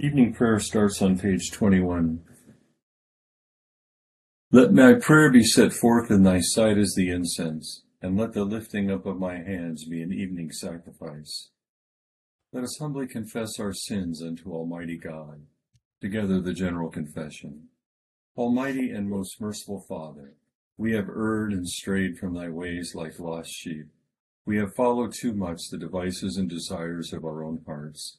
Evening prayer starts on page 21. Let my prayer be set forth in thy sight as the incense, and let the lifting up of my hands be an evening sacrifice. Let us humbly confess our sins unto Almighty God. Together the general confession. Almighty and most merciful Father, we have erred and strayed from thy ways like lost sheep. We have followed too much the devices and desires of our own hearts.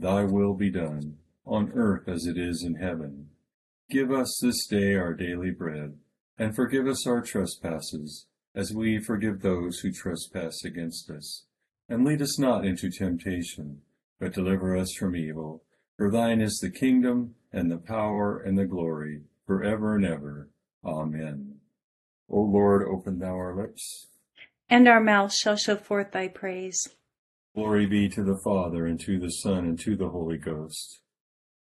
thy will be done, on earth as it is in heaven. Give us this day our daily bread, and forgive us our trespasses as we forgive those who trespass against us. And lead us not into temptation, but deliver us from evil. For thine is the kingdom, and the power, and the glory, for ever and ever. Amen. O Lord, open thou our lips. And our mouths shall show forth thy praise. Glory be to the Father, and to the Son, and to the Holy Ghost.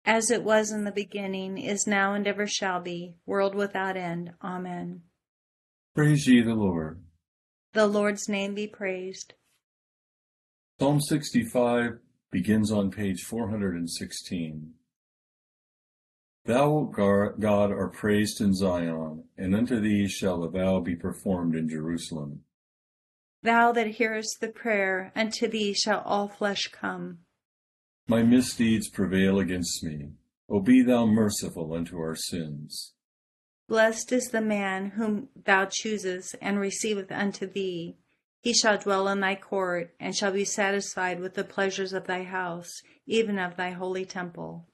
As it was in the beginning, is now, and ever shall be, world without end. Amen. Praise ye the Lord. The Lord's name be praised. Psalm 65 begins on page 416. Thou, God, art praised in Zion, and unto thee shall the vow be performed in Jerusalem. Thou that hearest the prayer, unto thee shall all flesh come. My misdeeds prevail against me. O be thou merciful unto our sins. Blessed is the man whom thou choosest and receiveth unto thee. He shall dwell in thy court, and shall be satisfied with the pleasures of thy house, even of thy holy temple.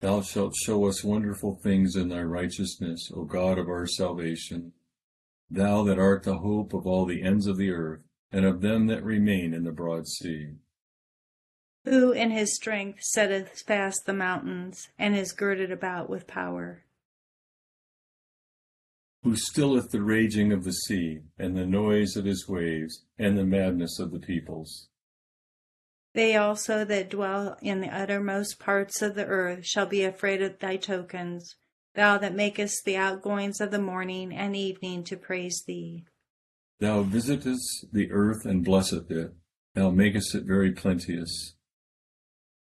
Thou shalt show us wonderful things in thy righteousness, O God of our salvation. Thou that art the hope of all the ends of the earth, and of them that remain in the broad sea. Who in his strength setteth fast the mountains, and is girded about with power who stilleth the raging of the sea, and the noise of his waves, and the madness of the peoples. They also that dwell in the uttermost parts of the earth shall be afraid of thy tokens, thou that makest the outgoings of the morning and evening to praise thee. Thou visitest the earth and blesseth it, thou makest it very plenteous.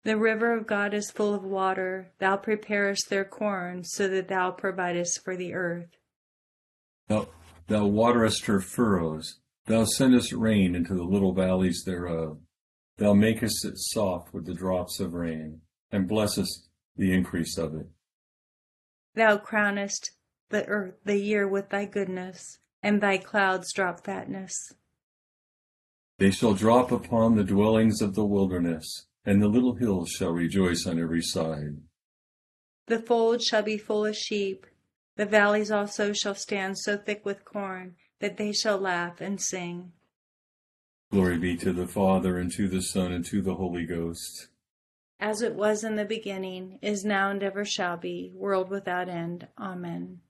The river of God is full of water, thou preparest their corn, so that thou providest for the earth. Thou, thou waterest her furrows. Thou sendest rain into the little valleys thereof. Thou makest it soft with the drops of rain, and blessest the increase of it. Thou crownest the earth the year with thy goodness, and thy clouds drop fatness. They shall drop upon the dwellings of the wilderness, and the little hills shall rejoice on every side. The fold shall be full of sheep, the valleys also shall stand so thick with corn that they shall laugh and sing. Glory be to the Father, and to the Son, and to the Holy Ghost. As it was in the beginning, is now, and ever shall be, world without end. Amen.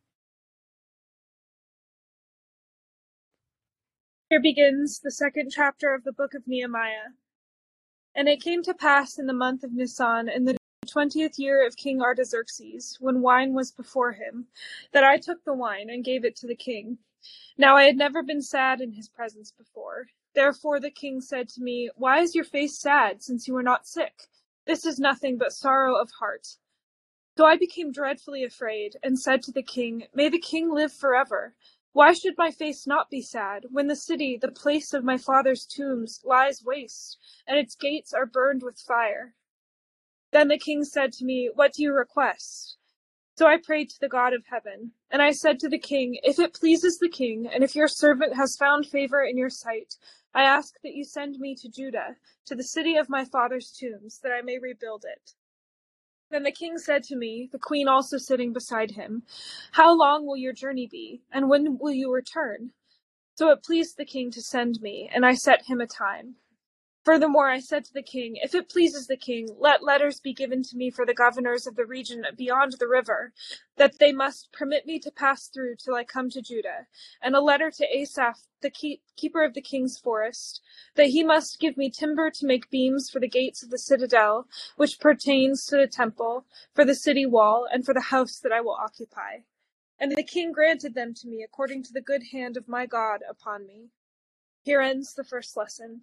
Here begins the second chapter of the book of Nehemiah. And it came to pass in the month of Nisan, in the twentieth year of King Artaxerxes, when wine was before him, that I took the wine and gave it to the king. Now I had never been sad in his presence before. Therefore the king said to me, Why is your face sad, since you are not sick? This is nothing but sorrow of heart. So I became dreadfully afraid, and said to the king, May the king live forever. Why should my face not be sad, when the city, the place of my father's tombs, lies waste, and its gates are burned with fire? Then the king said to me, What do you request? So I prayed to the God of heaven, and I said to the king, If it pleases the king, and if your servant has found favor in your sight, I ask that you send me to Judah, to the city of my father's tombs, that I may rebuild it. Then the king said to me, the queen also sitting beside him, How long will your journey be, and when will you return? So it pleased the king to send me, and I set him a time. Furthermore, I said to the king, If it pleases the king, let letters be given to me for the governors of the region beyond the river, that they must permit me to pass through till I come to Judah, and a letter to Asaph, the keeper of the king's forest, that he must give me timber to make beams for the gates of the citadel, which pertains to the temple, for the city wall, and for the house that I will occupy. And the king granted them to me according to the good hand of my God upon me. Here ends the first lesson.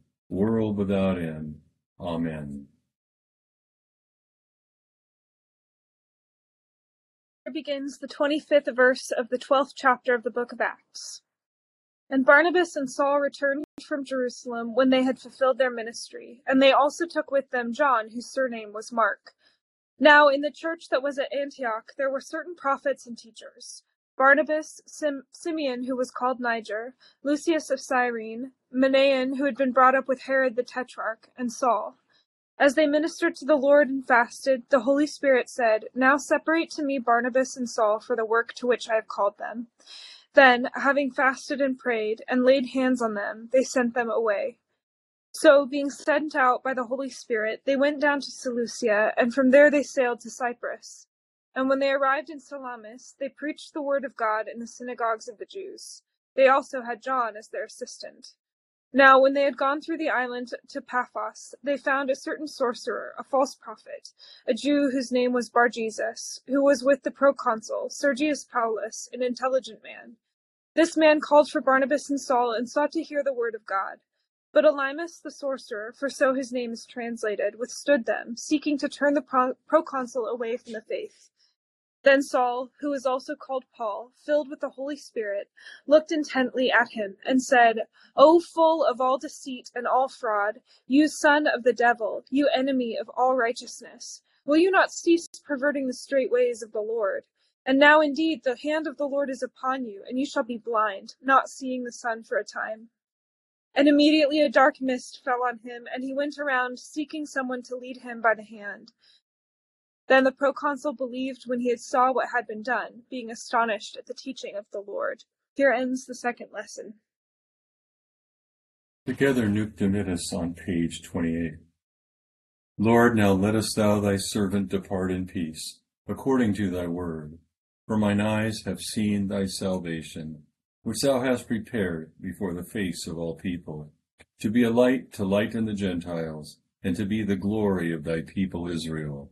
world without end. Amen. Here begins the 25th verse of the 12th chapter of the book of Acts. And Barnabas and Saul returned from Jerusalem when they had fulfilled their ministry, and they also took with them John, whose surname was Mark. Now, in the church that was at Antioch, there were certain prophets and teachers Barnabas, Sim- Simeon, who was called Niger, Lucius of Cyrene, Manaen, who had been brought up with Herod the Tetrarch, and Saul. As they ministered to the Lord and fasted, the Holy Spirit said, Now separate to me Barnabas and Saul for the work to which I have called them. Then, having fasted and prayed, and laid hands on them, they sent them away. So, being sent out by the Holy Spirit, they went down to Seleucia, and from there they sailed to Cyprus. And when they arrived in Salamis, they preached the word of God in the synagogues of the Jews. They also had John as their assistant. Now when they had gone through the island to Paphos, they found a certain sorcerer, a false prophet, a Jew whose name was Barjesus, who was with the proconsul, Sergius Paulus, an intelligent man. This man called for Barnabas and Saul and sought to hear the word of God. But Elymas the sorcerer, for so his name is translated, withstood them, seeking to turn the proconsul away from the faith. Then Saul, who is also called Paul, filled with the Holy Spirit, looked intently at him, and said, O full of all deceit and all fraud, you son of the devil, you enemy of all righteousness, will you not cease perverting the straight ways of the Lord? And now indeed the hand of the Lord is upon you, and you shall be blind, not seeing the sun for a time. And immediately a dark mist fell on him, and he went around seeking someone to lead him by the hand. Then the proconsul believed when he saw what had been done, being astonished at the teaching of the Lord. Here ends the second lesson. Together, Nunc Dimittis on page 28. Lord, now lettest thou thy servant depart in peace, according to thy word. For mine eyes have seen thy salvation, which thou hast prepared before the face of all people, to be a light to lighten the Gentiles, and to be the glory of thy people Israel.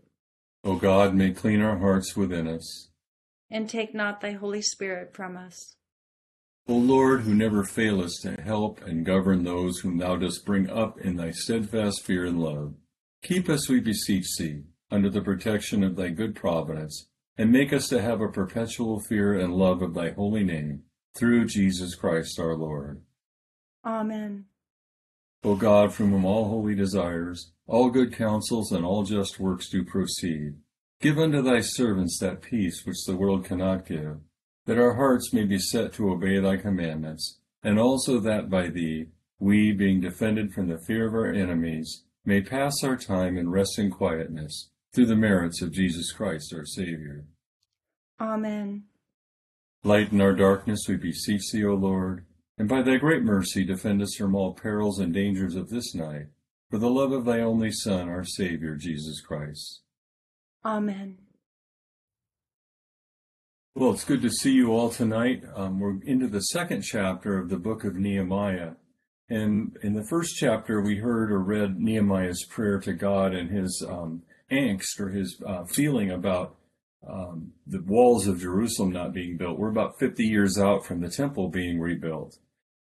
O God, may clean our hearts within us. And take not thy Holy Spirit from us. O Lord, who never failest to help and govern those whom thou dost bring up in thy steadfast fear and love, keep us, we beseech thee, under the protection of thy good providence, and make us to have a perpetual fear and love of thy holy name, through Jesus Christ our Lord. Amen. O God, from whom all holy desires, all good counsels, and all just works do proceed, give unto thy servants that peace which the world cannot give, that our hearts may be set to obey thy commandments, and also that by thee, we, being defended from the fear of our enemies, may pass our time in rest and quietness, through the merits of Jesus Christ our Saviour. Amen. Lighten our darkness, we beseech thee, O Lord, and by thy great mercy defend us from all perils and dangers of this night, for the love of thy only Son, our Saviour, Jesus Christ. Amen. Well, it's good to see you all tonight. Um, we're into the second chapter of the book of Nehemiah. And in the first chapter, we heard or read Nehemiah's prayer to God and his um, angst or his uh, feeling about um, the walls of Jerusalem not being built. We're about 50 years out from the temple being rebuilt.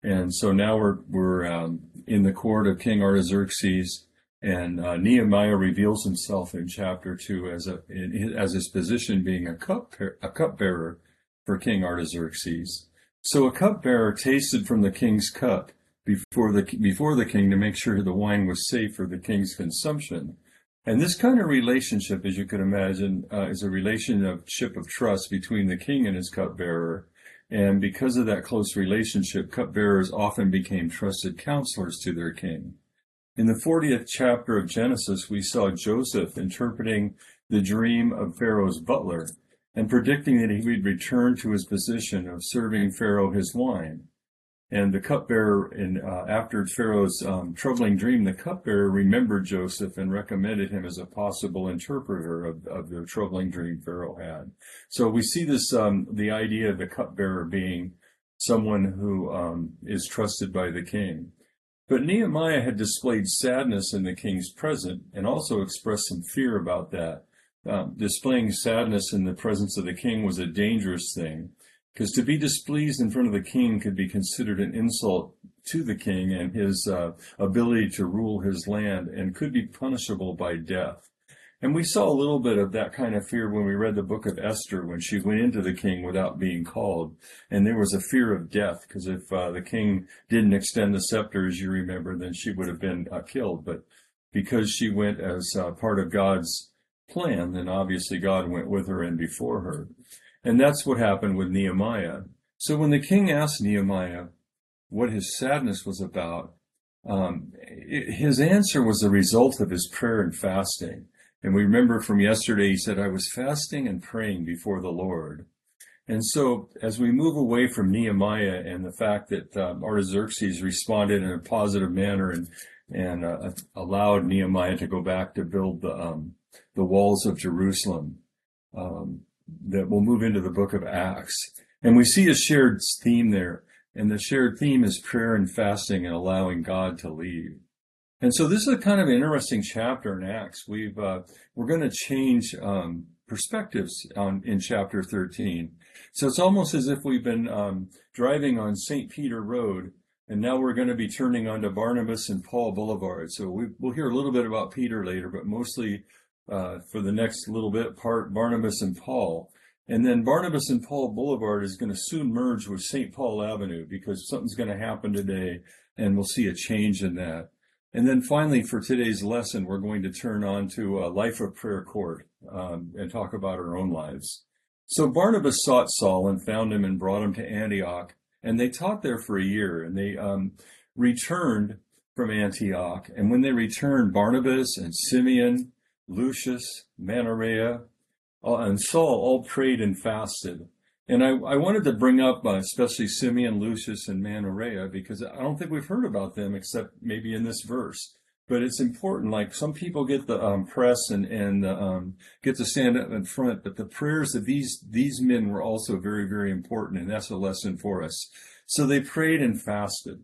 And so now we're, we're um, in the court of King Artaxerxes, and uh, Nehemiah reveals himself in chapter two as a in, as his position being a cup a cupbearer for King Artaxerxes. So a cupbearer tasted from the king's cup before the before the king to make sure the wine was safe for the king's consumption. And this kind of relationship, as you can imagine, uh, is a relationship of trust between the king and his cupbearer. And because of that close relationship, cupbearers often became trusted counselors to their king. In the 40th chapter of Genesis, we saw Joseph interpreting the dream of Pharaoh's butler and predicting that he would return to his position of serving Pharaoh his wine. And the cupbearer, in, uh, after Pharaoh's um, troubling dream, the cupbearer remembered Joseph and recommended him as a possible interpreter of, of the troubling dream Pharaoh had. So we see this, um, the idea of the cupbearer being someone who um, is trusted by the king. But Nehemiah had displayed sadness in the king's presence and also expressed some fear about that. Um, displaying sadness in the presence of the king was a dangerous thing because to be displeased in front of the king could be considered an insult to the king and his uh, ability to rule his land and could be punishable by death. And we saw a little bit of that kind of fear when we read the book of Esther, when she went into the king without being called. And there was a fear of death, because if uh, the king didn't extend the scepter, as you remember, then she would have been uh, killed. But because she went as uh, part of God's plan, then obviously God went with her and before her. And that's what happened with Nehemiah. So when the king asked Nehemiah what his sadness was about, um, his answer was the result of his prayer and fasting. And we remember from yesterday, he said, I was fasting and praying before the Lord. And so, as we move away from Nehemiah and the fact that um, Artaxerxes responded in a positive manner and and uh, allowed Nehemiah to go back to build the um, the walls of Jerusalem, um, that we'll move into the book of Acts, and we see a shared theme there. And the shared theme is prayer and fasting and allowing God to lead. And so this is a kind of interesting chapter in Acts. We've uh, we're going to change um, perspectives on in chapter 13. So it's almost as if we've been um, driving on St. Peter Road, and now we're going to be turning onto Barnabas and Paul Boulevard. So we, will hear a little bit about Peter later, but mostly uh, for the next little bit, part Barnabas and Paul. And then Barnabas and Paul Boulevard is going to soon merge with St. Paul Avenue because something's going to happen today, and we'll see a change in that. And then finally, for today's lesson, we're going to turn on to a life of prayer court um, and talk about our own lives. So Barnabas sought Saul and found him and brought him to Antioch, and they taught there for a year, and they um, returned from Antioch. And when they returned, Barnabas and Simeon, Lucius, Manarea, uh, and Saul all prayed and fasted. And I, I wanted to bring up uh, especially Simeon, Lucius, and Manarea because I don't think we've heard about them except maybe in this verse. But it's important. Like some people get the um, press and and um, get to stand up in front, but the prayers of these these men were also very very important, and that's a lesson for us. So they prayed and fasted.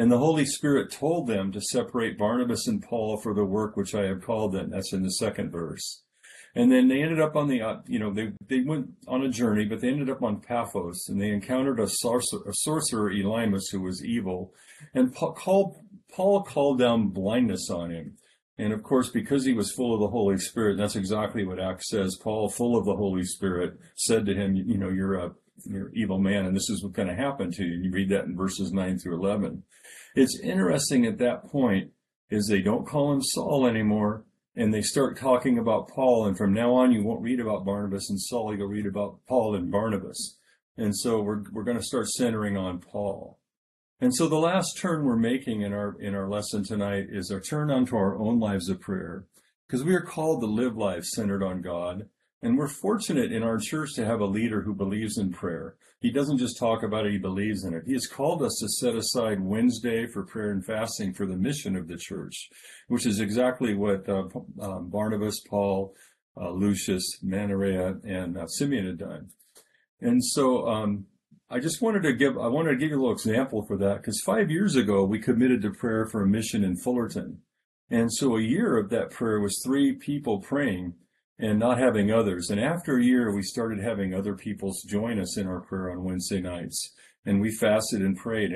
And the Holy Spirit told them to separate Barnabas and Paul for the work which I have called them. That's in the second verse. And then they ended up on the, uh, you know, they, they went on a journey, but they ended up on Paphos and they encountered a, sorcerer, a sorcerer Elymas, who was evil. And Paul called, Paul called down blindness on him. And of course, because he was full of the Holy Spirit, that's exactly what Acts says. Paul, full of the Holy Spirit, said to him, you know, you're a, you're evil man, and this is what's going to happen to you. You read that in verses 9 through 11. It's interesting at that point is they don't call him Saul anymore and they start talking about Paul. And from now on, you won't read about Barnabas and Saul. You'll read about Paul and Barnabas. And so we're, we're going to start centering on Paul. And so the last turn we're making in our, in our lesson tonight is our turn onto our own lives of prayer. Because we are called to live lives centered on God. And we're fortunate in our church to have a leader who believes in prayer. He doesn't just talk about it, he believes in it. He has called us to set aside Wednesday for prayer and fasting for the mission of the church, which is exactly what uh, um, Barnabas, Paul, uh, Lucius, Manarea, and uh, Simeon had done. And so um, I just wanted to give I wanted to give you a little example for that because five years ago we committed to prayer for a mission in Fullerton, and so a year of that prayer was three people praying and not having others. And after a year, we started having other people join us in our prayer on Wednesday nights. And we fasted and prayed.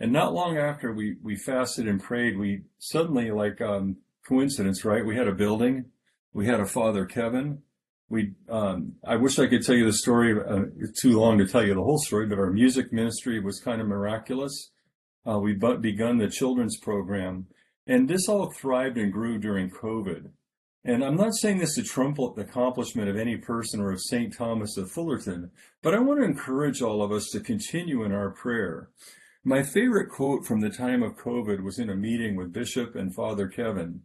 And not long after we, we fasted and prayed, we suddenly, like um, coincidence, right? We had a building. We had a Father Kevin. We, um, I wish I could tell you the story. Uh, it's too long to tell you the whole story, but our music ministry was kind of miraculous. Uh, we begun the children's program, and this all thrived and grew during COVID. And I'm not saying this to trump the accomplishment of any person or of St. Thomas of Fullerton, but I want to encourage all of us to continue in our prayer. My favorite quote from the time of COVID was in a meeting with Bishop and Father Kevin.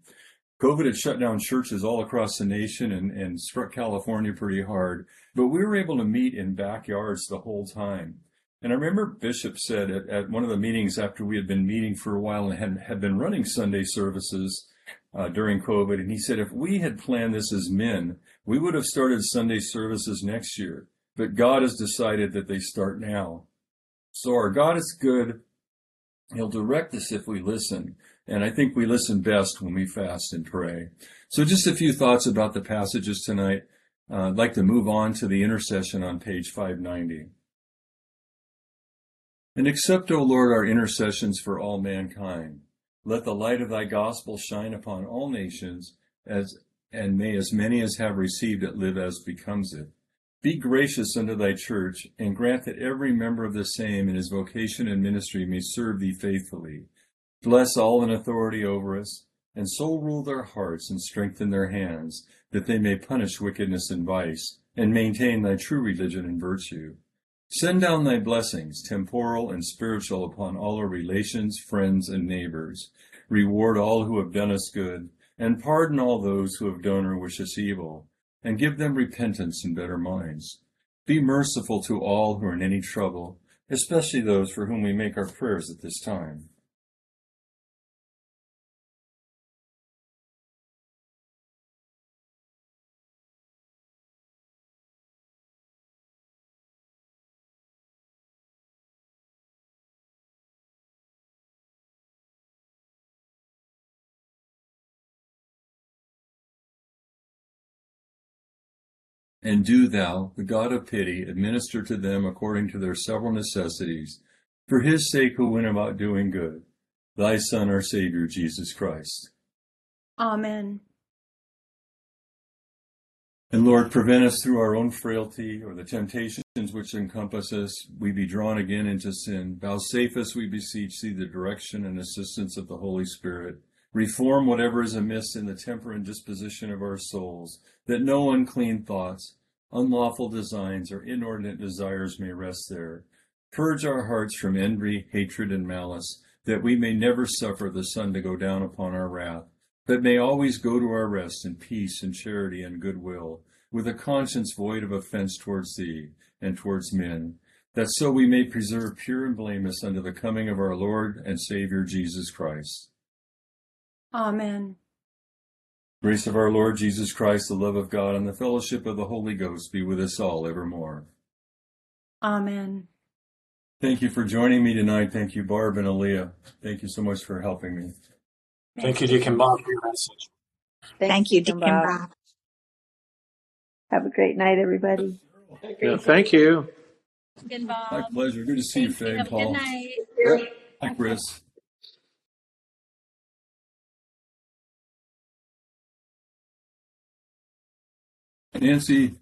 COVID had shut down churches all across the nation and, and struck California pretty hard, but we were able to meet in backyards the whole time. And I remember Bishop said at, at one of the meetings after we had been meeting for a while and had, had been running Sunday services, uh, during COVID, and he said if we had planned this as men, we would have started Sunday services next year. But God has decided that they start now. So our God is good. He'll direct us if we listen. And I think we listen best when we fast and pray. So just a few thoughts about the passages tonight. Uh, I'd like to move on to the intercession on page 590. And accept, O Lord, our intercessions for all mankind let the light of thy gospel shine upon all nations, as and may as many as have received it live as becomes it. Be gracious unto thy church, and grant that every member of the same in his vocation and ministry may serve thee faithfully. Bless all in authority over us, and so rule their hearts and strengthen their hands, that they may punish wickedness and vice, and maintain thy true religion and virtue. Send down thy blessings, temporal and spiritual, upon all our relations, friends, and neighbors. Reward all who have done us good, and pardon all those who have done or wish us evil, and give them repentance and better minds. Be merciful to all who are in any trouble, especially those for whom we make our prayers at this time. And do thou, the God of pity, administer to them according to their several necessities, for his sake who went about doing good, thy Son, our Savior, Jesus Christ. Amen. And Lord, prevent us through our own frailty or the temptations which encompass us, we be drawn again into sin. Vouchsafe us, we beseech thee, the direction and assistance of the Holy Spirit, Reform whatever is amiss in the temper and disposition of our souls, that no unclean thoughts, unlawful designs, or inordinate desires may rest there. Purge our hearts from envy, hatred, and malice, that we may never suffer the sun to go down upon our wrath, but may always go to our rest in peace and charity and goodwill, with a conscience void of offense towards thee and towards men, that so we may preserve pure and blameless unto the coming of our Lord and Savior Jesus Christ. Amen. Grace of our Lord Jesus Christ, the love of God, and the fellowship of the Holy Ghost be with us all evermore. Amen. Thank you for joining me tonight. Thank you, Barb and Aaliyah. Thank you so much for helping me. Thank you, Deacon Bob, for your message. Thank you, Deacon Bob. Have a great night, everybody. Yeah, thank you. Good, Bob. My pleasure. Good to see you, Thank you. Faye and Paul. Good night. Hi, Chris. Nancy,